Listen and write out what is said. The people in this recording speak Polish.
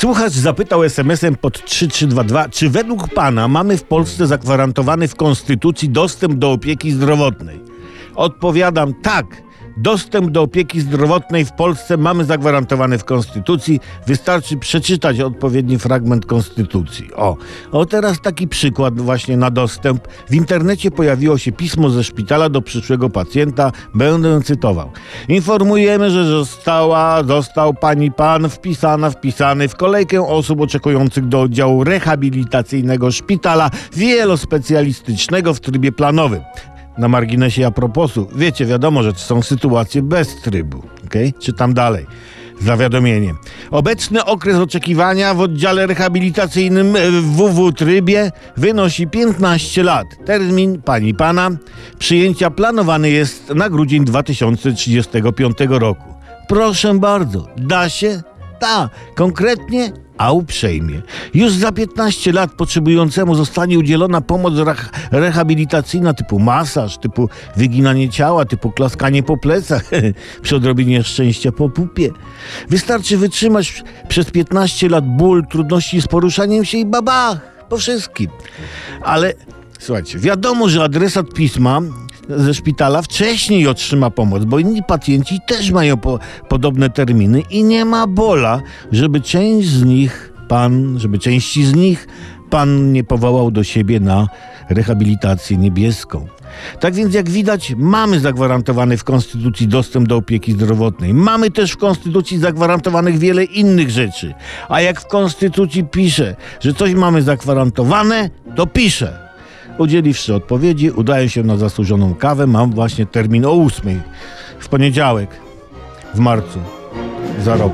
Słuchacz zapytał SMS-em pod 3322, czy według pana mamy w Polsce zagwarantowany w Konstytucji dostęp do opieki zdrowotnej? Odpowiadam tak. Dostęp do opieki zdrowotnej w Polsce mamy zagwarantowany w Konstytucji. Wystarczy przeczytać odpowiedni fragment Konstytucji. O, o teraz taki przykład właśnie na dostęp. W internecie pojawiło się pismo ze szpitala do przyszłego pacjenta. Będę cytował. Informujemy, że została, został pani pan wpisana, wpisany w kolejkę osób oczekujących do oddziału rehabilitacyjnego szpitala wielospecjalistycznego w trybie planowym. Na marginesie a proposu, wiecie, wiadomo, że są sytuacje bez trybu. Okay? Czytam dalej. Zawiadomienie. Obecny okres oczekiwania w oddziale rehabilitacyjnym w WW Trybie wynosi 15 lat. Termin pani pana przyjęcia planowany jest na grudzień 2035 roku. Proszę bardzo, da się? Da, konkretnie, a uprzejmie. Już za 15 lat potrzebującemu zostanie udzielona pomoc reh- rehabilitacyjna typu masaż, typu wyginanie ciała, typu klaskanie po plecach, przy odrobinie szczęścia po pupie. Wystarczy wytrzymać przez 15 lat ból, trudności z poruszaniem się i babach, po wszystkim. Ale słuchajcie, wiadomo, że adresat pisma ze szpitala wcześniej otrzyma pomoc, bo inni pacjenci też mają po, podobne terminy i nie ma bola, żeby część z nich pan, żeby części z nich pan nie powołał do siebie na rehabilitację niebieską. Tak więc, jak widać, mamy zagwarantowany w Konstytucji dostęp do opieki zdrowotnej. Mamy też w Konstytucji zagwarantowanych wiele innych rzeczy. A jak w Konstytucji pisze, że coś mamy zagwarantowane, to pisze. Udzieliwszy odpowiedzi, udaję się na zasłużoną kawę. Mam właśnie termin o ósmej w poniedziałek w marcu za rok.